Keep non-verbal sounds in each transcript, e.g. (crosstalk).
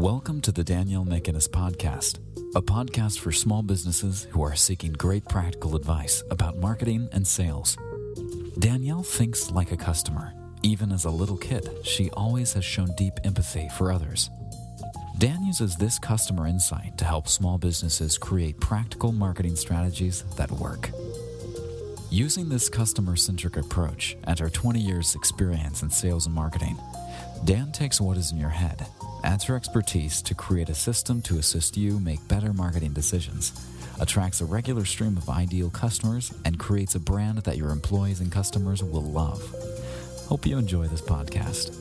Welcome to the Danielle McInnes Podcast, a podcast for small businesses who are seeking great practical advice about marketing and sales. Danielle thinks like a customer. Even as a little kid, she always has shown deep empathy for others. Dan uses this customer insight to help small businesses create practical marketing strategies that work. Using this customer centric approach and her 20 years' experience in sales and marketing, Dan takes what is in your head, adds her expertise to create a system to assist you make better marketing decisions, attracts a regular stream of ideal customers, and creates a brand that your employees and customers will love. Hope you enjoy this podcast.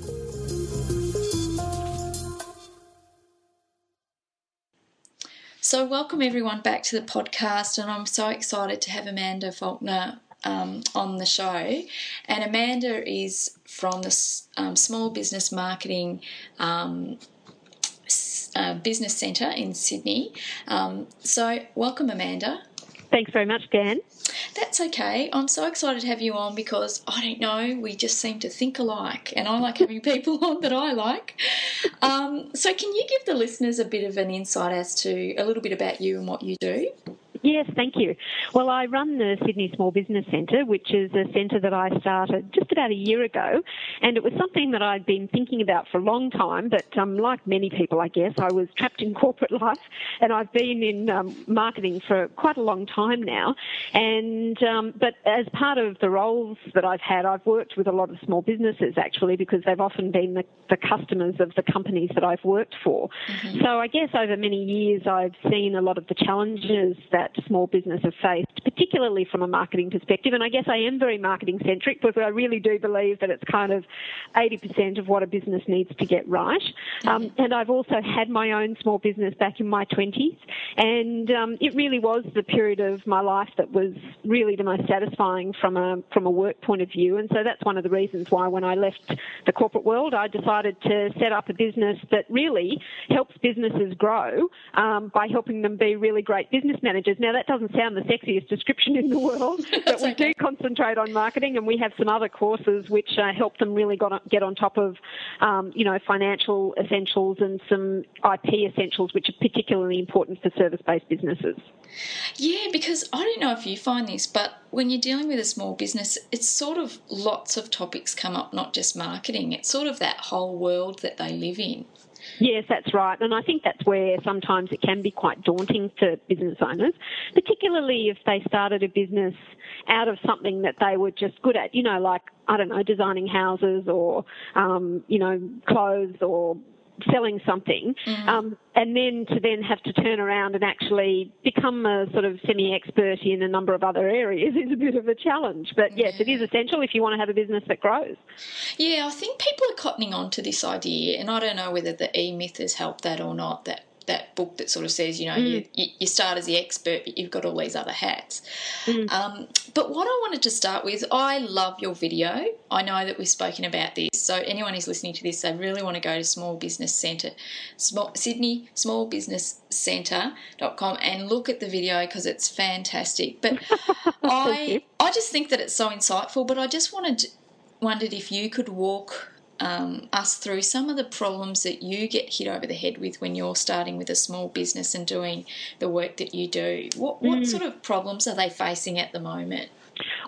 So, welcome everyone back to the podcast, and I'm so excited to have Amanda Faulkner um, on the show. And Amanda is from the um, Small Business Marketing um, uh, Business Centre in Sydney. Um, so, welcome, Amanda. Thanks very much, Dan. That's okay. I'm so excited to have you on because I don't know, we just seem to think alike, and I like having (laughs) people on that I like. Um, so, can you give the listeners a bit of an insight as to a little bit about you and what you do? Yes, thank you. Well, I run the Sydney Small Business Centre, which is a centre that I started just about a year ago, and it was something that I'd been thinking about for a long time. But um, like many people, I guess, I was trapped in (laughs) corporate life, and I've been in um, marketing for quite a long time now. And um, but as part of the roles that I've had, I've worked with a lot of small businesses actually because they've often been the, the customers of the companies that I've worked for. Mm-hmm. So I guess over many years, I've seen a lot of the challenges that that small business have faced, particularly from a marketing perspective. And I guess I am very marketing centric because I really do believe that it's kind of 80% of what a business needs to get right. Um, and I've also had my own small business back in my 20s. And um, it really was the period of my life that was really the most satisfying from a, from a work point of view. And so that's one of the reasons why when I left the corporate world, I decided to set up a business that really helps businesses grow um, by helping them be really great business managers. Now, that doesn't sound the sexiest description in the (laughs) world, but we do concentrate on marketing and we have some other courses which uh, help them really got, get on top of, um, you know, financial essentials and some IP essentials, which are particularly important for service based businesses. Yeah, because I don't know if you find this, but when you're dealing with a small business, it's sort of lots of topics come up, not just marketing. It's sort of that whole world that they live in. Yes, that's right. And I think that's where sometimes it can be quite daunting for business owners, particularly if they started a business out of something that they were just good at, you know, like, I don't know, designing houses or, um, you know, clothes or selling something, mm-hmm. um, and then to then have to turn around and actually become a sort of semi-expert in a number of other areas is a bit of a challenge. But yes, it is essential if you want to have a business that grows. Yeah, I think people are cottoning on to this idea, and I don't know whether the E Myth has helped that or not. That that book that sort of says, you know, mm. you, you start as the expert, but you've got all these other hats. Mm. Um, but what I wanted to start with, I love your video. I know that we've spoken about this. So anyone who's listening to this, they really want to go to Small Business Centre, small, Sydney Small Business Centre.com and look at the video because it's fantastic. But (laughs) I, I just think that it's so insightful. But I just wanted to, wondered if you could walk um, us through some of the problems that you get hit over the head with when you're starting with a small business and doing the work that you do. What, what mm. sort of problems are they facing at the moment?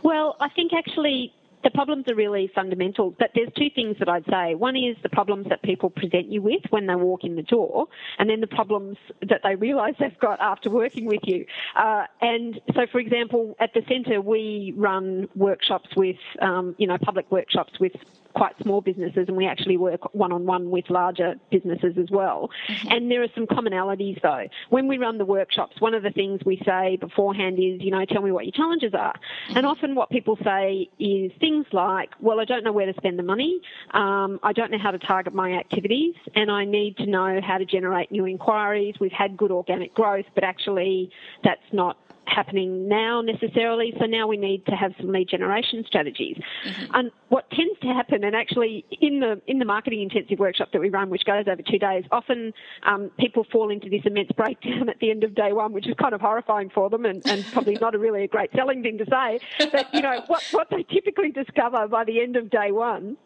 Well, I think actually the problems are really fundamental, but there's two things that I'd say. One is the problems that people present you with when they walk in the door, and then the problems that they realise they've got after working with you. Uh, and so, for example, at the centre, we run workshops with, um, you know, public workshops with quite small businesses and we actually work one on one with larger businesses as well. Mm-hmm. And there are some commonalities though. When we run the workshops, one of the things we say beforehand is, you know, tell me what your challenges are. Mm-hmm. And often what people say is things things like, well, I don't know where to spend the money, um, I don't know how to target my activities, and I need to know how to generate new inquiries. We've had good organic growth, but actually that's not happening now necessarily. So now we need to have some lead generation strategies. Mm-hmm. And what tends to happen, and actually in the in the marketing intensive workshop that we run, which goes over two days, often um, people fall into this immense breakdown at the end of day one, which is kind of horrifying for them, and, and probably not a really a great selling thing to say. But you know what what they typically discover by the end of day one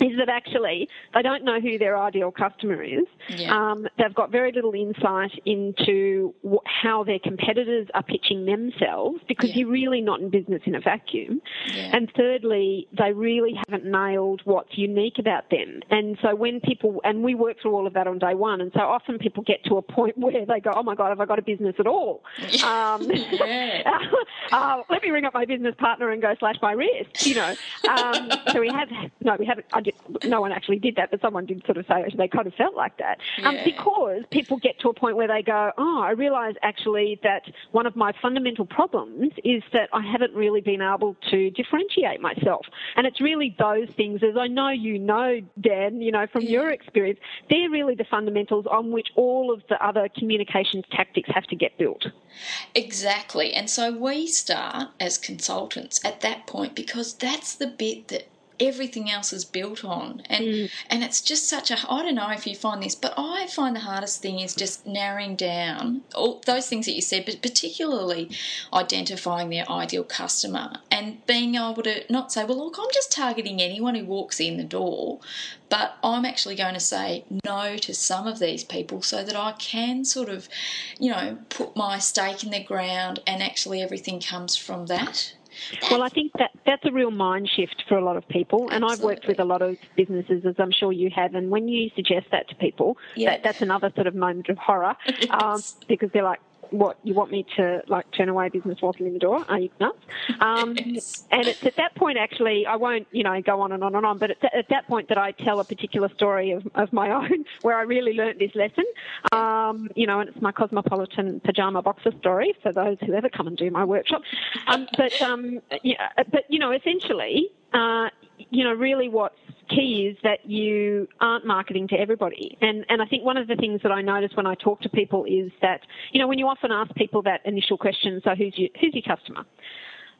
is that actually they don't know who their ideal customer is. Yeah. Um, they've got very little insight into wh- how their competitors are pitching themselves because yeah. you're really not in business in a vacuum. Yeah. And thirdly, they really haven't nailed what's unique about them. And so when people, and we work through all of that on day one, and so often people get to a point (laughs) where they go, oh my God, have I got a business at all? (laughs) Um, (laughs) uh, let me ring up my business partner and go slash my wrist, you know. Um, so we have, no, we haven't, No one actually did that, but someone did sort of say they kind of felt like that. Um, yeah. Um, because people get to a point where they go, oh, I realise actually that one of my fundamental problems is that I haven't really been able to differentiate myself. And it's really those things, as I know you know, Dan, you know, from yeah. your experience, they're really the fundamentals on which all of the other communications tactics have to get built. Exactly. And so we start as consultants at that point because that's the bit that everything else is built on and mm. and it's just such a I don't know if you find this but I find the hardest thing is just narrowing down all those things that you said but particularly identifying their ideal customer and being able to not say well look I'm just targeting anyone who walks in the door but I'm actually going to say no to some of these people so that I can sort of you know put my stake in the ground and actually everything comes from that well, I think that that's a real mind shift for a lot of people, and Absolutely. I've worked with a lot of businesses, as I'm sure you have. And when you suggest that to people, yeah. that, that's another sort of moment of horror (laughs) yes. um, because they're like, what you want me to like turn away business walking in the door? Are you nuts? Um, yes. And it's at that point, actually, I won't you know go on and on and on, but it's at that point that I tell a particular story of, of my (laughs) own where I really learnt this lesson. Um, you know, and it's my cosmopolitan pajama boxer story for those who ever come and do my workshop. Um, but um, yeah, but you know, essentially, uh, you know, really what's key is that you aren't marketing to everybody. And, and I think one of the things that I notice when I talk to people is that, you know, when you often ask people that initial question, so who's your, who's your customer?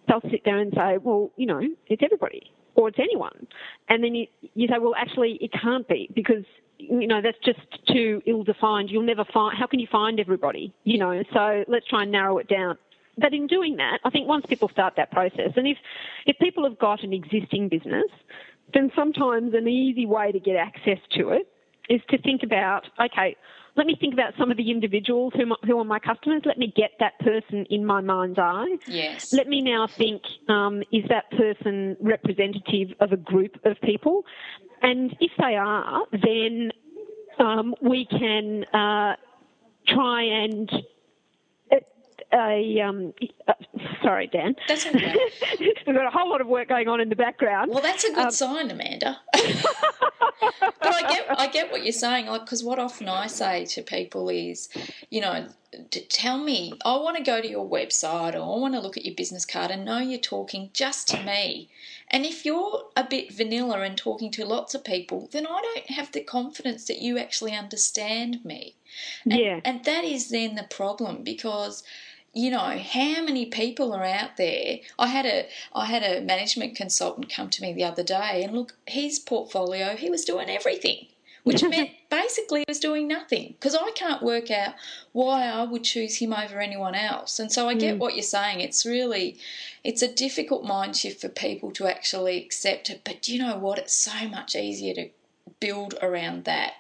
They'll sit there and say, well, you know, it's everybody or it's anyone. And then you, you say, well, actually, it can't be because you know, that's just too ill defined. You'll never find, how can you find everybody? You know, so let's try and narrow it down. But in doing that, I think once people start that process, and if, if people have got an existing business, then sometimes an easy way to get access to it is to think about, okay, let me think about some of the individuals who, who are my customers. Let me get that person in my mind's eye. Yes. Let me now think, um, is that person representative of a group of people? And if they are, then um, we can uh, try and a um, uh, sorry, Dan. That's okay. (laughs) We've got a whole lot of work going on in the background. Well, that's a good um, sign, Amanda. (laughs) but I get I get what you're saying, like because what often I say to people is, you know, tell me, I want to go to your website or I want to look at your business card and know you're talking just to me. And if you're a bit vanilla and talking to lots of people, then I don't have the confidence that you actually understand me. And, yeah. and that is then the problem because you know how many people are out there? I had a i had a management consultant come to me the other day and look his portfolio he was doing everything which (laughs) meant basically he was doing nothing because i can't work out why i would choose him over anyone else. And so i get mm. what you're saying. It's really it's a difficult mind shift for people to actually accept it but you know what? It's so much easier to build around that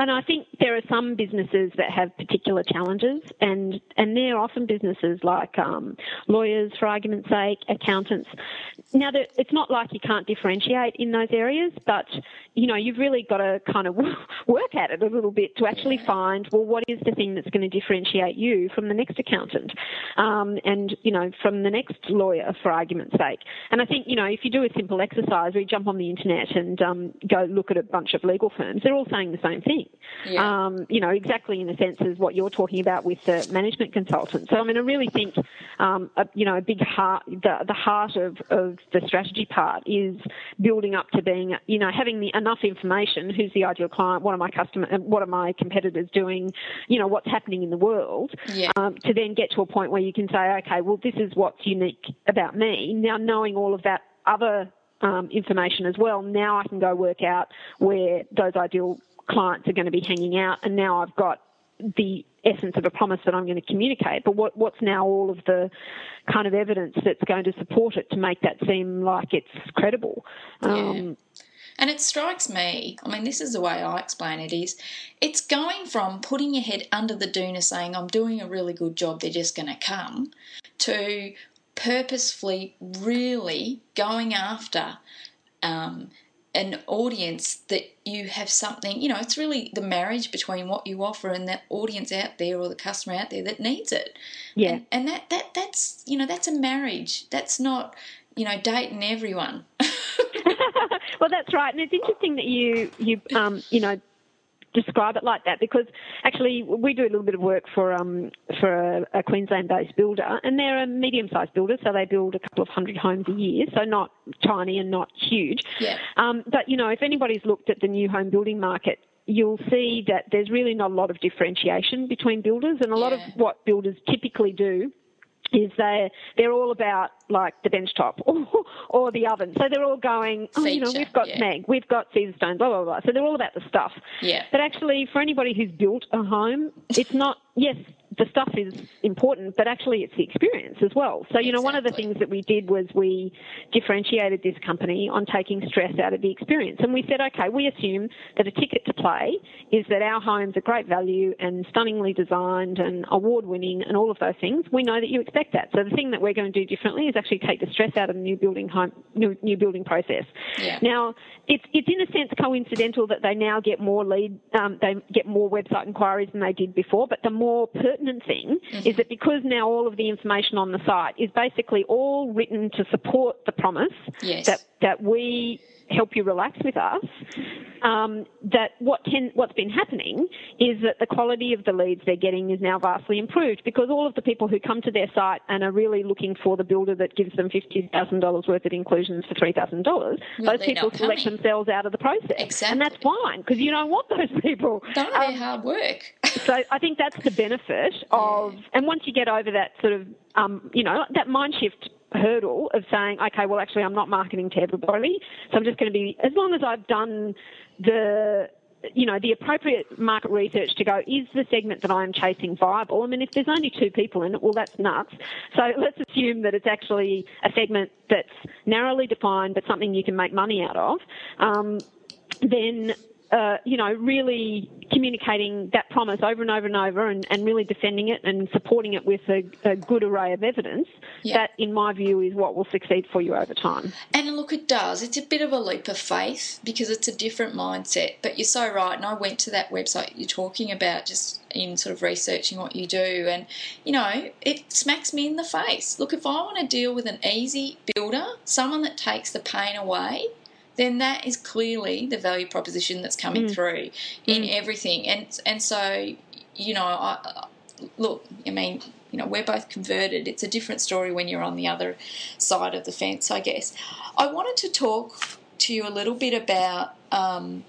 and I think there are some businesses that have particular challenges, and and they're often businesses like um, lawyers, for argument's sake, accountants. Now, it's not like you can't differentiate in those areas, but you know you've really got to kind of (laughs) work at it a little bit to actually find well what is the thing that's going to differentiate you from the next accountant, um, and you know from the next lawyer, for argument's sake. And I think you know if you do a simple exercise, we jump on the internet and um, go look at a bunch of legal firms, they're all saying the same thing. Yeah. Um, you know, exactly in the sense as what you're talking about with the management consultant. So, I mean, I really think, um, a, you know, a big heart, the, the heart of, of the strategy part is building up to being, you know, having the enough information. Who's the ideal client? What are my customer? What are my competitors doing? You know, what's happening in the world? Yeah. Um, to then get to a point where you can say, okay, well, this is what's unique about me. Now, knowing all of that other um, information as well. Now I can go work out where those ideal clients are going to be hanging out, and now I've got the essence of a promise that I'm going to communicate. But what, what's now all of the kind of evidence that's going to support it to make that seem like it's credible? Um, yeah. And it strikes me, I mean, this is the way I explain it is it's going from putting your head under the doona saying, I'm doing a really good job, they're just going to come, to purposefully really going after um, an audience that you have something, you know, it's really the marriage between what you offer and that audience out there or the customer out there that needs it. Yeah. And, and that, that that's, you know, that's a marriage. That's not, you know, dating everyone. (laughs) (laughs) well, that's right. And it's interesting that you, you, um, you know, describe it like that because actually we do a little bit of work for um, for a, a Queensland-based builder, and they're a medium-sized builder, so they build a couple of hundred homes a year, so not tiny and not huge. Yeah. Um, but you know, if anybody's looked at the new home building market, you'll see that there's really not a lot of differentiation between builders, and a lot of what builders typically do is they they're all about like the benchtop or, (laughs) or the oven. So they're all going, oh, you know, we've got yeah. Smeg, we've got Caesarstone, blah blah blah. So they're all about the stuff. Yeah. But actually, for anybody who's built a home, it's not. Yes, the stuff is important, but actually it's the experience as well. So, you know, one of the things that we did was we differentiated this company on taking stress out of the experience. And we said, okay, we assume that a ticket to play is that our homes are great value and stunningly designed and award winning and all of those things. We know that you expect that. So the thing that we're going to do differently is actually take the stress out of the new building home, new, new building process. Yeah. Now, it's, it's in a sense coincidental that they now get more lead, um, they get more website inquiries than they did before, but the more pertinent thing mm-hmm. is that because now all of the information on the site is basically all written to support the promise Yes. that, that we help you relax with us, um, that what ten, what's been happening is that the quality of the leads they're getting is now vastly improved because all of the people who come to their site and are really looking for the builder that gives them $50,000 worth of inclusions for $3,000, Well, those people select coming. themselves out of the process. Exactly. And that's fine because you don't want those people. Done Um, hard work. (laughs) so I think that's the benefit of, and once you get over that sort of, um, you know, that mind shift hurdle of saying, okay, well, actually, I'm not marketing to everybody, so I'm just going to be, as long as I've done the, you know, the appropriate market research to go, is the segment that I'm chasing viable? I mean, if there's only two people in it, well, that's nuts. So (laughs) let's assume that it's actually a segment that's narrowly defined, but something you can make money out of. Um, then uh, you know, really communicating that promise over and over and over and, and really defending it and supporting it with a, a good array of evidence, Yeah. that, in my view, is what will succeed for you over time. And look, it does. It's a bit of a leap of faith because it's a different mindset. But you're so right. And I went to that website you're talking about just in sort of researching what you do. And, you know, it smacks me in the face. Look, if I want to deal with an easy builder, someone that takes the pain away, then that is clearly the value proposition that's coming through in everything. And and so, you know, I- look, I mean, you know, we're both converted. It's a different story when you're on the other side of the fence, I guess. I wanted to talk to you a little bit about. Um,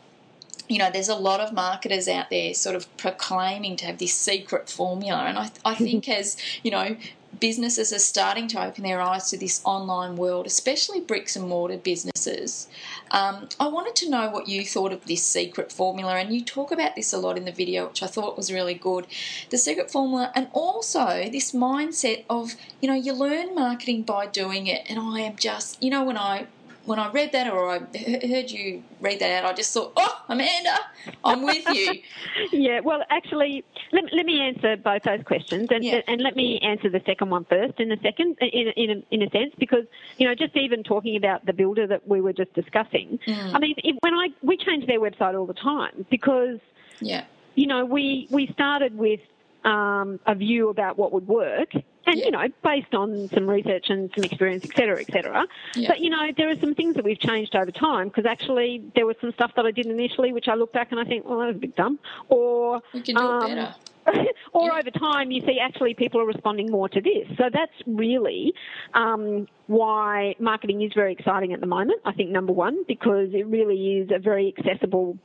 you know, there's a lot of marketers out there sort of proclaiming to have this secret formula. And I, I think (laughs) as, you know, businesses are starting to open their eyes to this online world, especially bricks and mortar businesses, um, I wanted to know what you thought of this secret formula. And you talk about this a lot in the video, which I thought was really good. The secret formula, and also this mindset of, you know, you learn marketing by doing it. And I am just, you know, when I when I read that or I heard you read that out, I just thought, oh, Amanda, I'm with you. (laughs) Yeah, well, actually, let, let me answer both those questions, and, Yeah. and let me answer the second one first. In a second, in in a, in a sense, because you know, just even talking about the builder that we were just discussing, I mean, if, when I we change their website all the time because Yeah. you know, we we started with um, a view about what would work, and Yeah. you know, based on some research and some experience, et cetera, et cetera. Yeah. But you know, there are some things that we've changed over time because actually there was some stuff that I did initially which I look back and I think, well, that was a bit dumb, or We can do um, better. (laughs) or Yeah. over time, you see actually people are responding more to this. So that's really um, why marketing is very exciting at the moment. I think number one because it really is a very accessible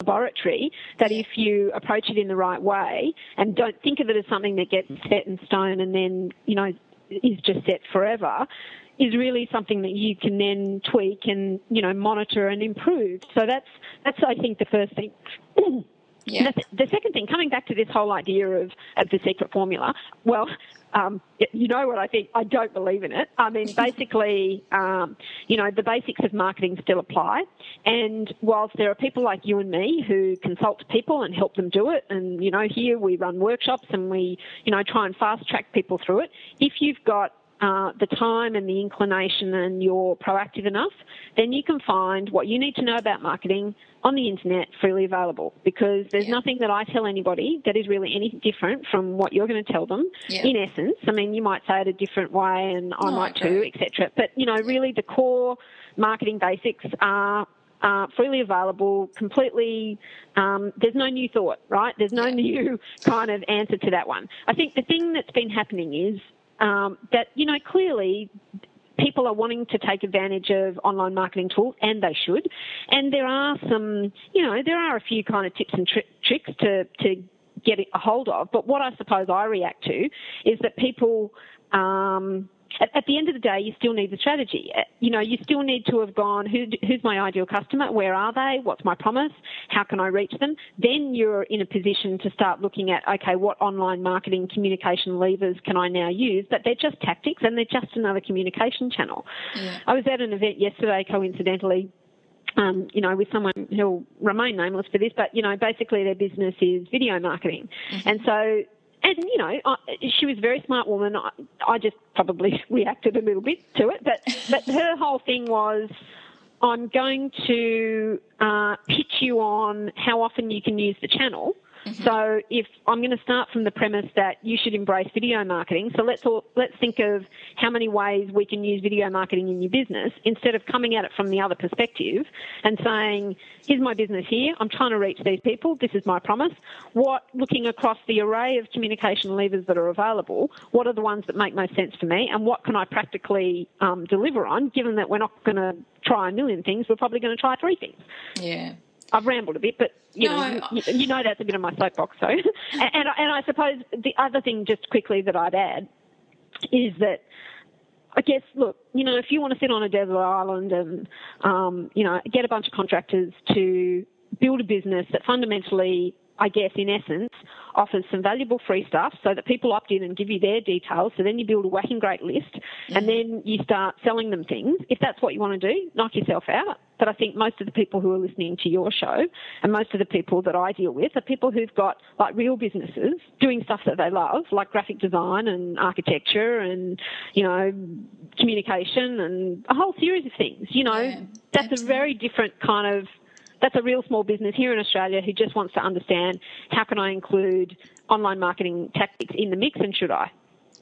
laboratory that if you approach it in the right way and don't think of it as something that gets set in stone and then you know is just set forever is really something that you can then tweak and you know monitor and improve. So that's that's i think the first thing (clears throat) Yeah. The, the, second thing, coming back to this whole idea of, of the secret formula, well, um, you know what I think? I don't believe in it. I mean, (laughs) basically, um, you know, the basics of marketing still apply. And whilst there are people like you and me who consult people and help them do it, and, you know, here we run workshops and we, you know, try and fast track people through it, if you've got uh, the time and the inclination and you're proactive enough, then you can find what you need to know about marketing on the internet freely available because there's yeah. nothing that I tell anybody that is really any different from what you're going to tell them yeah. in essence. I mean, you might say it a different way and I might too, etc. But, you know, really the core marketing basics are uh, freely available, completely. Um, there's no new thought, right? There's no (laughs) new kind of answer to that one. I think the thing that's been happening is um, that, you know, clearly people are wanting to take advantage of online marketing tools, and they should. And there are some, you know, there are a few kind of tips and tri- tricks to, to get a hold of. But what I suppose I react to is that people, um, at, at, the end of the day, you still need the strategy. Uh, you know, you still need to have gone, who, who's my ideal customer? Where are they? What's my promise? How can I reach them? Then you're in a position to start looking at, okay, what online marketing communication levers can I now use? But they're just tactics and they're just another communication channel. Yeah. I was at an event yesterday, coincidentally, um, you know, with someone who'll remain nameless for this, but you know, basically their business is video marketing, mm-hmm. and so and you know, I, she was a very smart woman. I, I just probably (laughs) reacted a little bit to it, but but her whole thing was, I'm going to uh, pitch you on how often you can use the channel Mm-hmm. So if I'm going to start from the premise that you should embrace video marketing, so let's all, let's think of how many ways we can use video marketing in your business instead of coming at it from the other perspective and saying, here's my business here, I'm trying to reach these people, this is my promise. What looking across the array of communication levers that are available, what are the ones that make most sense for me, and what can I practically um, deliver on? Given that we're not going to try a million things, we're probably going to try three things. Yeah. I've rambled a bit, but you no, know, you, you, know that's a bit of my soapbox. So, (laughs) and, and and I suppose the other thing, just quickly, that I'd add is that I guess, look, you know, if you want to sit on a desert island and, um, you know, get a bunch of contractors to build a business that fundamentally I guess, in essence, offers some valuable free stuff so that people opt in and give you their details. So then you build a whacking great list and mm. then you start selling them things. If that's what you want to do, knock yourself out. But I think most of the people who are listening to your show and most of the people that I deal with are people who've got like real businesses doing stuff that they love, like graphic design and architecture and, you know, communication and a whole series of things. You know, yeah, that's a very different kind of that's a real small business here in Australia who just wants to understand how can I include online marketing tactics in the mix and should I?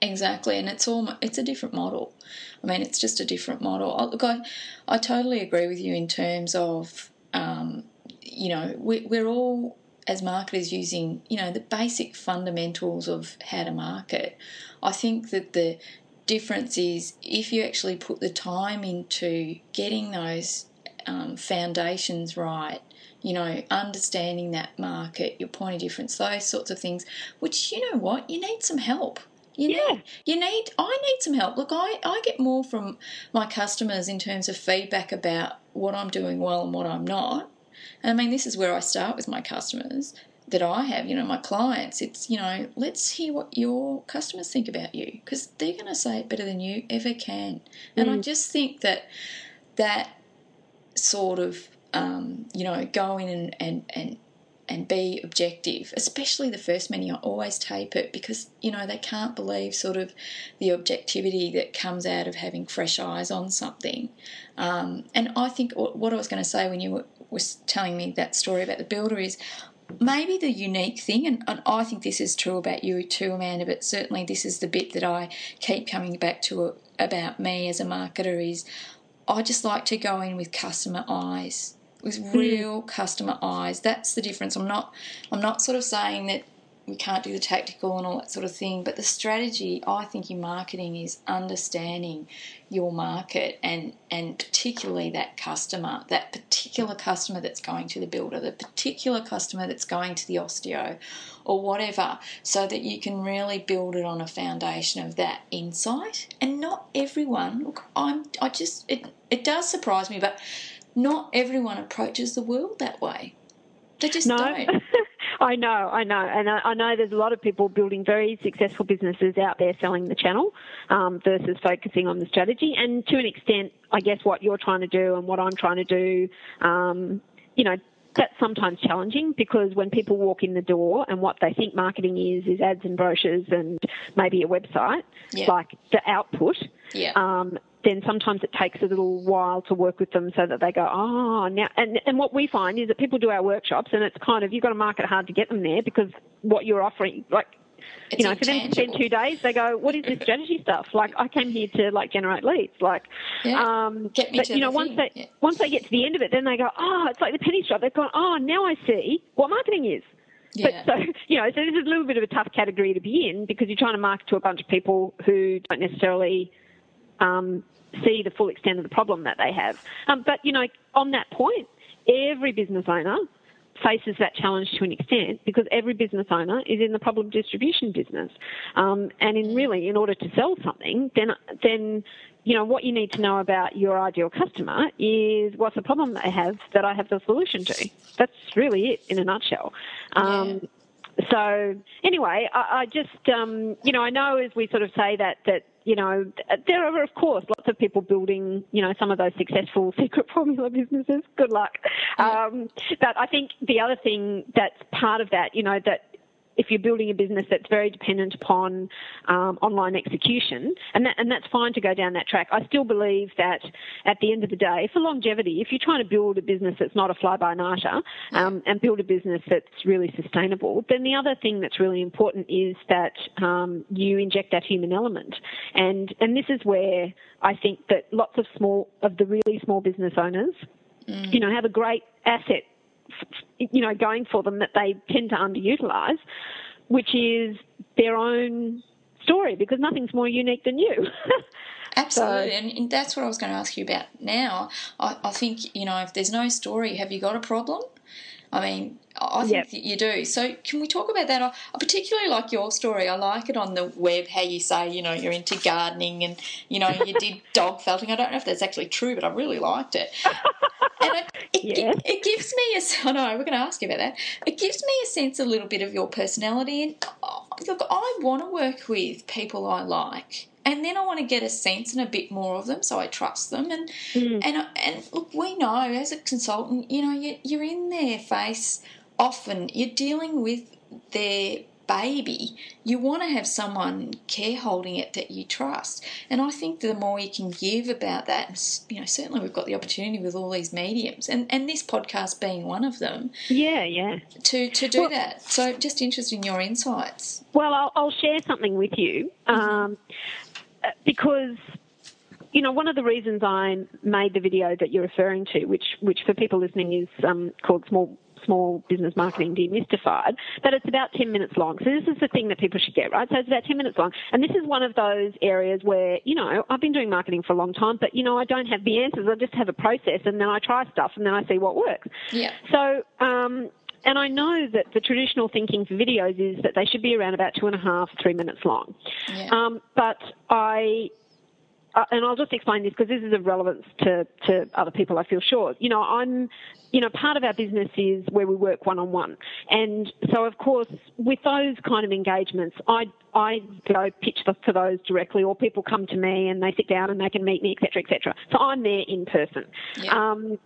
Exactly, and it's all it's a different model. I mean, it's just a different model. Look, I, I totally agree with you in terms of, um, you know, we, we're all as marketers using, you know, the basic fundamentals of how to market. I think that the difference is if you actually put the time into getting those um, foundations right, you know, understanding that market, your point of difference, those sorts of things, which you know what, you need some help. You yeah. need, you need, I need some help. Look, I, I get more from my customers in terms of feedback about what I'm doing well and what I'm not. And I mean, this is where I start with my customers that I have, you know, my clients. It's, you know, let's hear what your customers think about you because they're going to say it better than you ever can. And mm. I just think that that sort of um, you know go in and, and and and be objective, especially the first many. I always tape it because you know they can't believe sort of the objectivity that comes out of having fresh eyes on something. Um, and I think what I was going to say when you were, telling me that story about the builder is maybe the unique thing, and, and, I think this is true about you too, Amanda, but certainly this is the bit that I keep coming back to about me as a marketer is I just like to go in with customer eyes, with hmm. real customer eyes. That's the difference. I'm not I'm not sort of saying that we can't do the tactical and all that sort of thing. But the strategy, I think, in marketing is understanding your market and and particularly that customer, that particular customer that's going to the builder, the particular customer that's going to the osteo, or whatever, so that you can really build it on a foundation of that insight. And not everyone, look, I'm, I just it it does surprise me, but not everyone approaches the world that way. They just no. don't. I know, I know, and I, I, know there's a lot of people building very successful businesses out there selling the channel um, versus focusing on the strategy. And to an extent, I guess what you're trying to do and what I'm trying to do, um, you know, that's sometimes challenging because when people walk in the door and what they think marketing is is ads and brochures and maybe a website, yeah. like the output. Yeah. Um, then sometimes it takes a little while to work with them so that they go, oh, now, and, and what we find is that people do our workshops and it's kind of, you've got to market hard to get them there because what you're offering, like, it's you know, for them to spend two days, they go, "What is this strategy stuff?" Like, I came here to like generate leads. Like, yeah. um, get me but you know, once thing. they yeah. once they get to the end of it, then they go, "Oh, it's like the penny drop." They've gone, "Oh, now I see what marketing is." Yeah. But so you know, so this is a little bit of a tough category to be in because you're trying to market to a bunch of people who don't necessarily um, see the full extent of the problem that they have. Um, but you know, on that point, every business owner faces that challenge to an extent because every business owner is in the problem distribution business. Um, and in really, in order to sell something, then then you know what you need to know about your ideal customer is what's the problem they have that I have the solution to. That's really it in a nutshell. Um. So anyway, I, I just um, you know I know as we sort of say that that you know, there are, of course, lots of people building, you know, some of those successful (laughs) secret formula businesses. Good luck. Um, but I think the other thing that's part of that, you know, that if you're building a business that's very dependent upon um, online execution, and that, and that's fine to go down that track. I still believe that at the end of the day, for longevity, if you're trying to build a business that's not a fly-by-nighter um, and build a business that's really sustainable, then the other thing that's really important is that um, you inject that human element, and and this is where I think that lots of small of the really small business owners, mm. you know, have a great asset you know, going for them that they tend to underutilise, which is their own story because nothing's more unique than you. (laughs) Absolutely, so, and, that's what I was going to ask you about now. I, I, think, you know, if there's no story, have you got a problem? I mean, I think yep. that you do. So, can we talk about that? I particularly like your story. I like it on the web how you say, you know, you're into gardening and, you know, you did (laughs) dog felting. I don't know if that's actually true, but I really liked it. (laughs) And it, it, yeah. it, it gives me a, I know, we're going to ask you about that. It gives me a sense, a little bit of your personality. And oh, look, I want to work with people I like and then I want to get a sense and a bit more of them, so I trust them. And mm. and and look, we know as a consultant, you know, you, you're in their face often. You're dealing with their baby. You want to have someone care holding it that you trust. And I think the more you can give about that, you know, certainly we've got the opportunity with all these mediums, and and this podcast being one of them. Yeah, yeah. To to do well, that. So just interested in your insights. Well, I'll, I'll share something with you. Mm-hmm. Um, because you know, one of the reasons I made the video that you're referring to, which, which for people listening is um, called Small Small Business Marketing Demystified, but it's about 10 minutes long. So this is the thing that people should get, right? So it's about 10 minutes long. And this is one of those areas where, you know, I've been doing marketing for a long time, but, you know, I don't have the answers. I just have a process and then I try stuff and then I see what works. Yeah. So, um, and I know that the traditional thinking for videos is that they should be around about two and a half, three minutes long. Yeah. Um, but I uh, and I'll just explain this because this is of relevance to, to other people, I feel sure. You know, I'm, you know, part of our business is where we work one on one. And so, of course, with those kind of engagements, I, I go pitch for those directly, or people come to me and they sit down and they can meet me, etc., etc. So I'm there in person. Yeah. Um,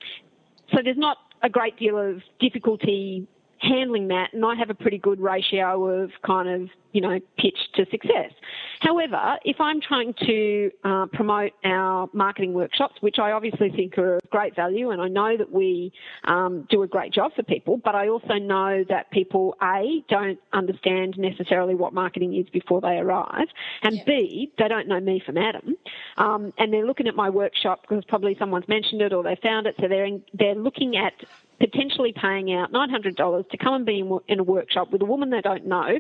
so there's not a great deal of difficulty handling that, and I have a pretty good ratio of kind of, you know, pitch to success. However, if I'm trying to uh, promote our marketing workshops, which I obviously think are of great value, and I know that we um, do a great job for people, but I also know that people, A, don't understand necessarily what marketing is before they arrive, and yeah. B, they don't know me from Adam, um, and they're looking at my workshop because probably someone's mentioned it or they found it, so they're, in, they're looking at potentially paying out $900 to come and be in, in a workshop with a woman they don't know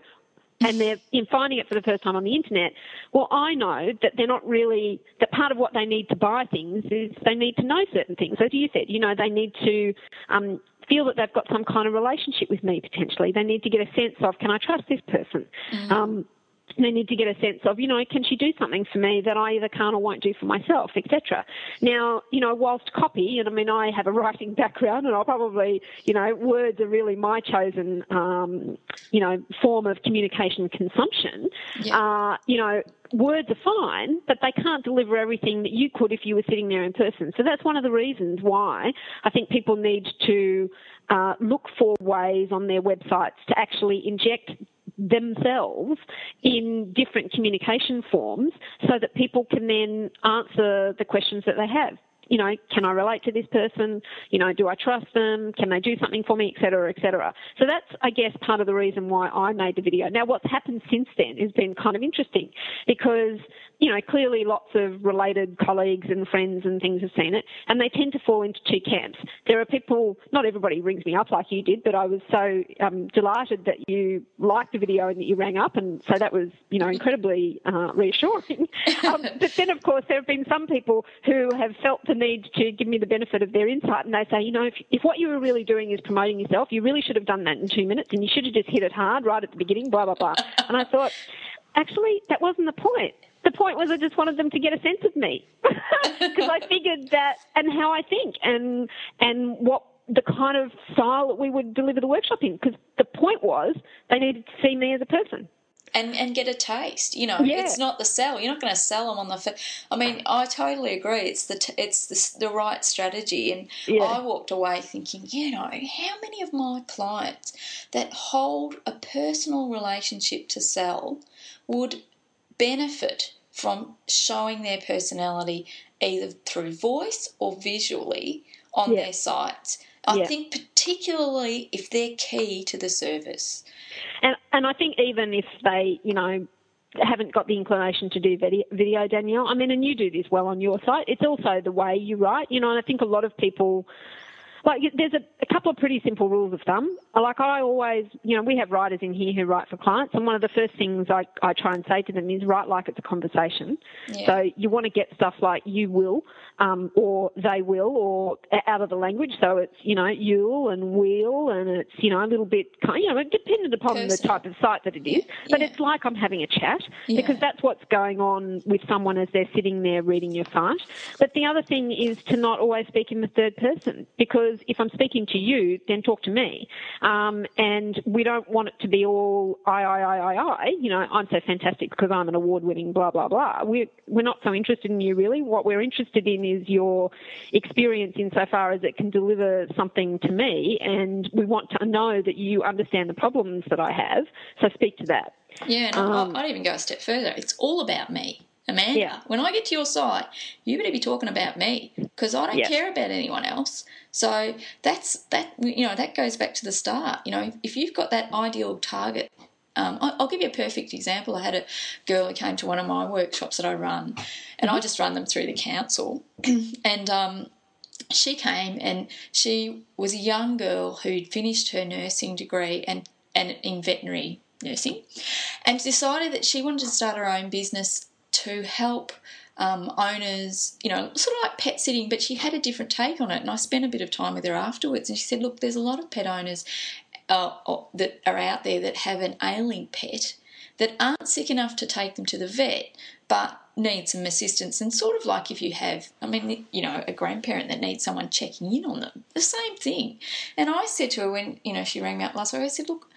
and they're in finding it for the first time on the internet, well, I know that they're not really, that part of what they need to buy things is they need to know certain things. As you said, you know, they need to um, feel that they've got some kind of relationship with me potentially. They need to get a sense of, can I trust this person? Mm-hmm. Um, they need to get a sense of, you know, can she do something for me that I either can't or won't do for myself, etc. Now, you know, whilst copy, and I mean, I have a writing (laughs) background, and I'll probably, you know, words are really my chosen, um, you know, form of communication consumption. Yeah. Uh, you know, words are fine, but they can't deliver everything that you could if you were sitting there in person. So that's one of the reasons why I think people need to uh, look for ways on their websites to actually inject themselves in different communication forms so that people can then answer the questions that they have you know, can I relate to this person? You know, do I trust them? Can they do something for me, et cetera, et cetera. So that's, I guess, part of the reason why I made the video. Now, what's happened since then has been kind of interesting because you know, clearly lots of related colleagues and friends and things have seen it, and they tend to fall into two camps. There are people, not everybody rings me up like you did, but I was so um, delighted that you liked the video and that you rang up, and so that was, you know, incredibly uh, reassuring. (laughs) um, but then, of course, there have been some people who have felt the need to give me the benefit of their insight, and they say, you know, if, if what you were really doing is promoting yourself, you really should have done that in two minutes, and you should have just hit it hard right at the beginning, blah, blah, blah. (laughs) And I thought, actually, that wasn't the point. The point was I just wanted them to get a sense of me. (laughs) Because I figured that and how I think and and what the kind of style that we would deliver the workshop in. Because the point was they needed to see me as a person and and get a taste. You know, yeah. it's not the sell. You're not going to sell them on the. I mean, I totally agree. It's the t- it's the, the right strategy, and yeah. I walked away thinking, you know, how many of my clients that hold a personal relationship to sell would benefit from showing their personality either through voice or visually on yeah. their sites. I yeah. think particularly if they're key to the service. And and I think even if they, you know, haven't got the inclination to do video, video, Danielle. I mean, and you do this well on your site. It's also the way you write, you know, and I think a lot of people like there's a, a, couple of pretty simple rules of thumb. Like I always, you know, we have writers in here who write for clients, and one of the first things I, I try and say to them is write like it's a conversation. Yeah. So you want to get stuff like you will, um, or they will, or out of the language. So it's you know you'll and will, and it's you know a little bit, you know, dependent upon Personal. the type of site that it is. Yeah. But it's like I'm having a chat because that's what's going on with someone as they're sitting there reading your site. But the other thing is to not always speak in the third person because because if I'm speaking to you, then talk to me. Um, and we don't want it to be all I, I, I, I, I. You know, I'm so fantastic because I'm an award-winning blah blah blah. We're we're not so interested in you really. What we're interested in is your experience insofar as it can deliver something to me, and we want to know that you understand the problems that I have. So speak to that. Yeah, um, I'd even go a step further. It's all about me. Amanda, yeah. when I get to your site, you better be talking about me because I don't yeah. care about anyone else. So that's that. You know that goes back to the start. You know, if you've got that ideal target, um, I'll give you a perfect example. I had a girl who came to one of my workshops that I run, and I mm-hmm. just run them through the council, (clears throat) and um, she came and she was a young girl who'd finished her nursing degree and and in veterinary nursing, and decided that she wanted to start her own business to help um, owners, you know, sort of like pet sitting, but she had a different take on it. And I spent a bit of time with her afterwards, and she said, Look, there's a lot of pet owners uh, that are out there that have an ailing pet that aren't sick enough to take them to the vet, but need some assistance. And sort of like if you have, I mean, you know, a grandparent that needs someone checking in on them, the same thing. And I said to her when, you know, she rang me up last week, I said, Look,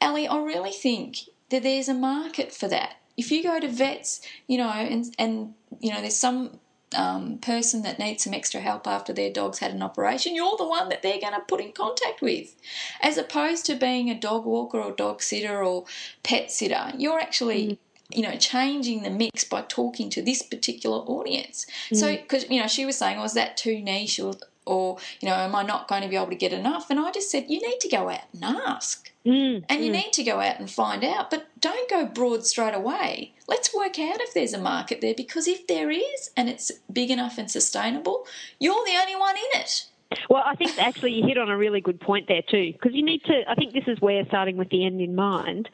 Ali, I really think that there's a market for that if you go to vets, you know, and and you know, there's some um, person that needs some extra help after their dog's had an operation, you're the one that they're going to put in contact with. As opposed to being a dog walker or dog sitter or pet sitter, you're actually. Mm. You know, changing the mix by talking to this particular audience. Mm. So, because you know, she was saying, "Was oh, that too niche?" Or, or you know, am I not going to be able to get enough? And I just said, you need to go out and ask. Mm, and you mm. need to go out and find out, but don't go broad straight away. Let's work out if there's a market there because if there is and it's big enough and sustainable, you're the only one in it. Well, I think actually you hit on a really good point there too, because you need to. I think this is where starting with the end in mind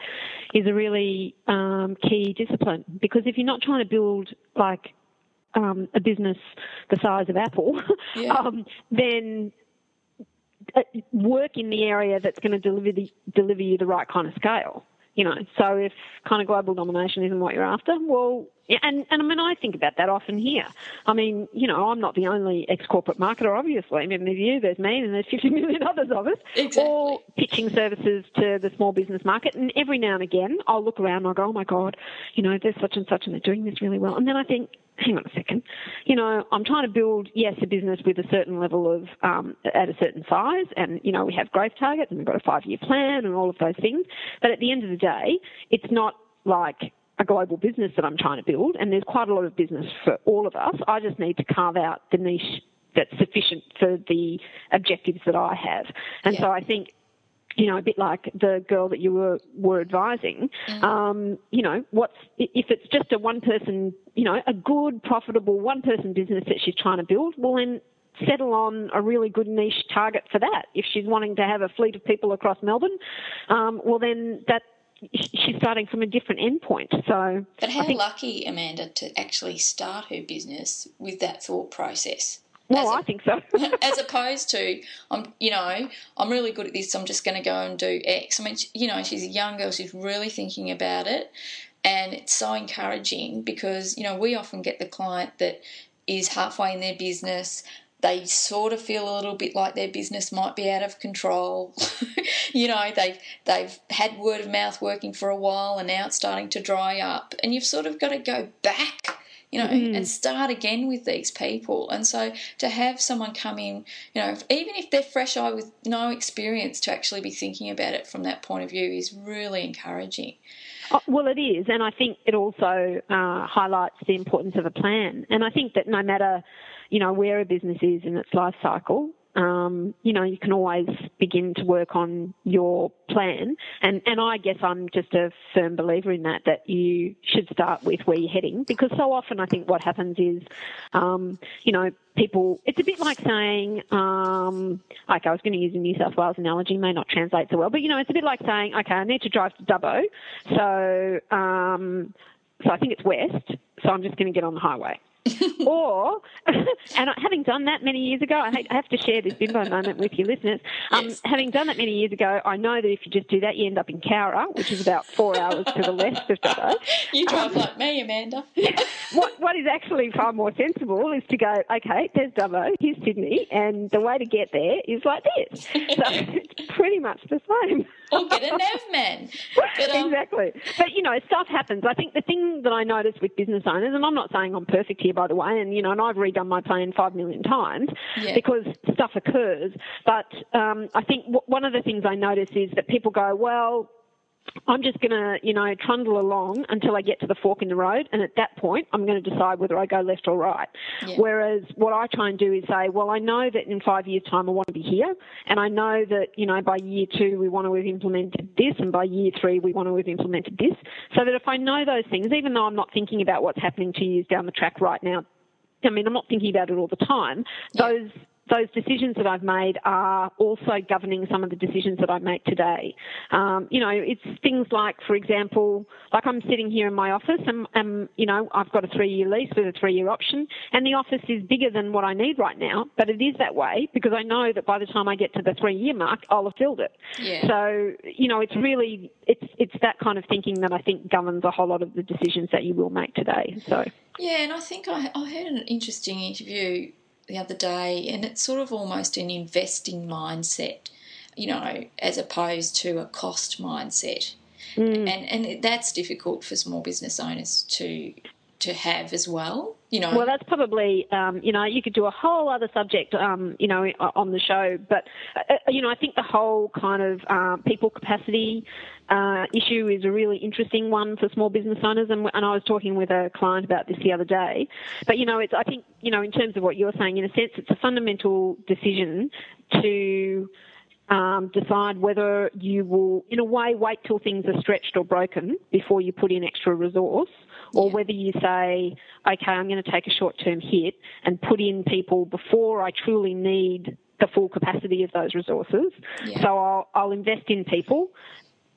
is a really um, key discipline. Because if you're not trying to build like um, a business the size of Apple, (laughs) yeah. um, then uh, work in the area that's going to deliver the, deliver you the right kind of scale. You know, so if kind of global domination isn't what you're after, well, yeah, and, and I mean, I think about that often here. I mean, you know, I'm not the only ex-corporate marketer, obviously. I mean, there's you, there's me, and there's 50 (laughs) million others of us, exactly. all pitching services to the small business market. And every now and again, I'll look around and I'll go, oh my God, you know, there's such and such and they're doing this really well. And then I think, hang on a second, you know, I'm trying to build, yes, a business with a certain level of, um, at a certain size, and, you know, we have growth targets and we've got a five-year plan and all of those things. But at the end of the day, it's not like a global business that I'm trying to build, and there's quite a lot of business for all of us. I just need to carve out the niche that's sufficient for the objectives that I have. And yeah. so I think you know, a bit like the girl that you were were advising. Mm. Um, you know, what's if it's just a one person, you know, a good profitable one person business that she's trying to build? Well, then settle on a really good niche target for that. If she's wanting to have a fleet of people across Melbourne, um, well, then that she's starting from a different endpoint. So, but how think, lucky, Amanda, to actually start her business with that thought process. Well, I think so. (laughs) as opposed to, I'm, you know, I'm really good at this. I'm just going to go and do X. I mean, you know, she's a young girl. She's really thinking about it, and it's so encouraging because you know we often get the client that is halfway in their business they sort of feel a little bit like their business might be out of control. (laughs) you know, they they've had word of mouth working for a while and now it's starting to dry up. And you've sort of got to go back, you know, mm. and start again with these people. And so to have someone come in, you know, even if they're fresh eye with no experience, to actually be thinking about it from that point of view is really encouraging. Oh, well, it is, and I think it also uh, highlights the importance of a plan. And I think that no matter you know, where a business is in its life cycle, um, you know, you can always begin to work on your plan. And, and I guess I'm just a firm believer in that, that you should start with where you're heading because so often I think what happens is, um, you know, people, it's a bit like saying, um, okay, I was going to use a New South Wales analogy, may not translate so well, but you know, it's a bit like saying, okay, I need to drive to Dubbo. So, um, so I think it's west. So I'm just going to get on the highway. (laughs) or, (laughs) and having done that many years ago, I have to share this bimbo moment with your listeners. Um, yes. Having done that many years ago, I know that if you just do that, you end up in Cowra, which is about four (laughs) hours to the left of Dubbo. You drive um, like me, Amanda. what, what is actually far more sensible is to go, okay, there's Dubbo, here's Sydney, and the way to get there is like this. So it's pretty much the same. Or get a nav man. But, um, exactly. But, you know, stuff happens. I think the thing that I notice with business owners, and I'm not saying I'm perfect here, by the way, and, you know, and I've redone my plan five million times yeah. because stuff occurs. But um, I think w- one of the things I notice is that people go, well, I'm just going to, you know, trundle along until I get to the fork in the road, and at that point, I'm going to decide whether I go left or right. Yeah. Whereas what I try and do is say, well, I know that in five years' time I want to be here, and I know that, you know, by year two we want to have implemented this, and by year three we want to have implemented this, so that if I know those things, even though I'm not thinking about what's happening two years down the track right now, I mean, I'm not thinking about it all the time. Yeah. Those those decisions that I've made are also governing some of the decisions that I make today. Um, you know, it's things like, for example, like I'm sitting here in my office and, and you know, I've got a three-year lease with a three-year option and the office is bigger than what I need right now, but it is that way because I know that by the time I get to the three-year mark, I'll have filled it. Yeah. So, you know, it's really, it's, it's that kind of thinking that I think governs a whole lot of the decisions that you will make today. So. Yeah, and I think I, I heard an interesting interview the other day, and it's sort of almost an investing mindset, you know, as opposed to a cost mindset. Mm. And and that's difficult for small business owners to to have as well. You know. Well, that's probably um, you know you could do a whole other subject um, you know on the show, but uh, you know I think the whole kind of uh, people capacity uh, issue is a really interesting one for small business owners, and, and, I was talking with a client about this the other day. But you know, it's I think you know in terms of what you're saying, in a sense, it's a fundamental decision to. Um, decide whether you will, in a way, wait till things are stretched or broken before you put in extra resource, or yeah. whether you say, okay, I'm going to take a short term hit and put in people before I truly need the full capacity of those resources. Yeah. So I'll, I'll invest in people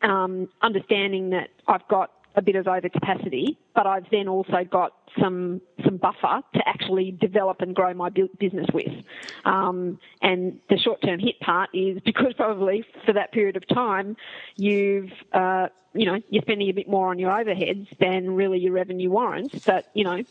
um, understanding that I've got a bit of overcapacity, but I've then also got some some buffer to actually develop and grow my business with. Um, and the short term hit part is (laughs) because probably for that period of time, you've uh, you know you're spending a bit more on your overheads than really your revenue warrants. But you know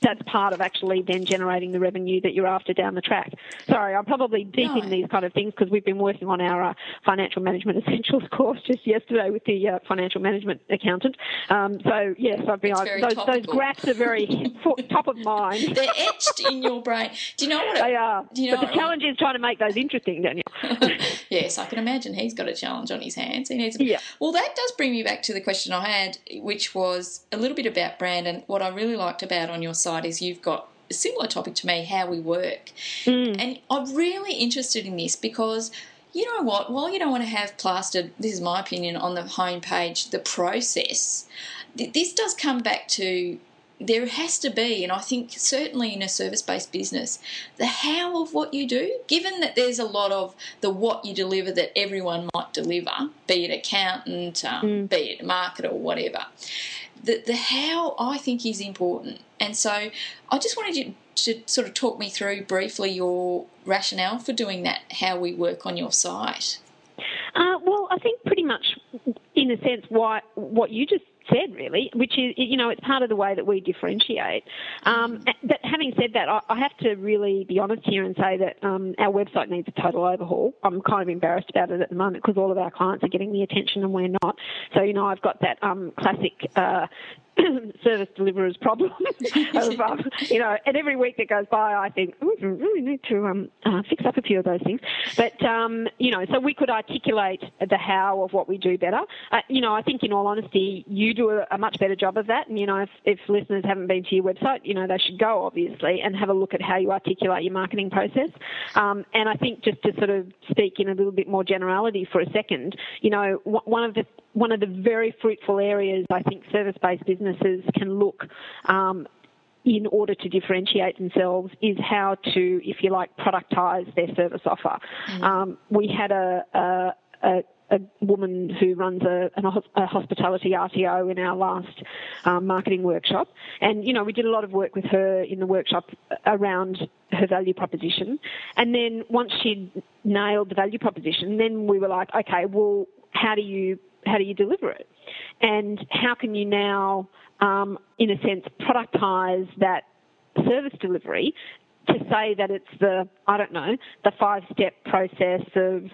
that's part of actually then generating the revenue that you're after down the track. Sorry, I'm probably deep no. in these kind of things because we've been working on our uh, financial management (laughs) essentials course just yesterday with the uh, financial management accountant. Um, so yes, I've been I, those, those, graphs are very (laughs) top of mind. They're etched in your brain. Do you know what? It, they are. Do you know but the challenge is trying to make those interesting, Daniel. (laughs) yes, I can imagine he's got a challenge on his hands. He needs. Yeah. Well, that does bring me back to the question I had, which was a little bit about brand and what I really liked about on your site is you've got a similar topic to me, how we work. Mm. And I'm really interested in this because you know what? While you don't want to have plastered, this is my opinion, on the homepage, the process, this does come back to there has to be, and I think certainly in a service based business, the how of what you do, given that there's a lot of the what you deliver that everyone might deliver, be it accountant, um, mm. be it marketer, or whatever the, the how I think is important. And so I just wanted you to sort of talk me through briefly your rationale for doing that, how we work on your site. Uh, well, I think pretty much, in a sense, why what you just said, really, which is, you know, it's part of the way that we differentiate. Um, mm. but having said that, I, I, have to really be honest here and say that um, our website needs a total overhaul. I'm kind of embarrassed about it at the moment because all of our clients are getting the attention and we're not. So, you know, I've got that um, classic uh, (coughs) service deliverers problem (laughs) of, um, you know, and every week that goes by, I think we really need to um, uh, fix up a few of those things. But um, you know, so we could articulate the how of what we do better. Uh, you know, I think in all honesty, you do a, a, much better job of that. And you know, if, if listeners haven't been to your website, you know, they should go obviously and have a look at how you articulate your marketing process. Um, and I think just to sort of speak in a little bit more generality for a second, you know, one of the one of the very fruitful areas I think service-based businesses can look um, in order to differentiate themselves is how to, if you like, productize their service offer. Mm. Um, we had a, a, a a woman who runs a, a, hospitality RTO in our last um, marketing workshop. And, you know, we did a lot of work with her in the workshop around her value proposition. And then once she'd nailed the value proposition, then we were like, okay, well, how do you how do you deliver it? And how can you now, um, in a sense, productize that service delivery to say that it's the, I don't know, the five step process of